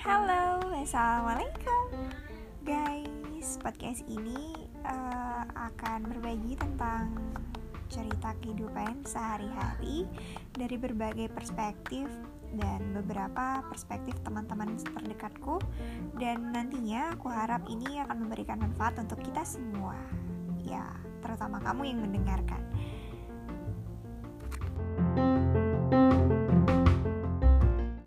Halo, assalamualaikum, guys. Podcast ini uh, akan berbagi tentang cerita kehidupan sehari-hari dari berbagai perspektif dan beberapa perspektif teman-teman terdekatku. Dan nantinya aku harap ini akan memberikan manfaat untuk kita semua. Ya terutama kamu yang mendengarkan.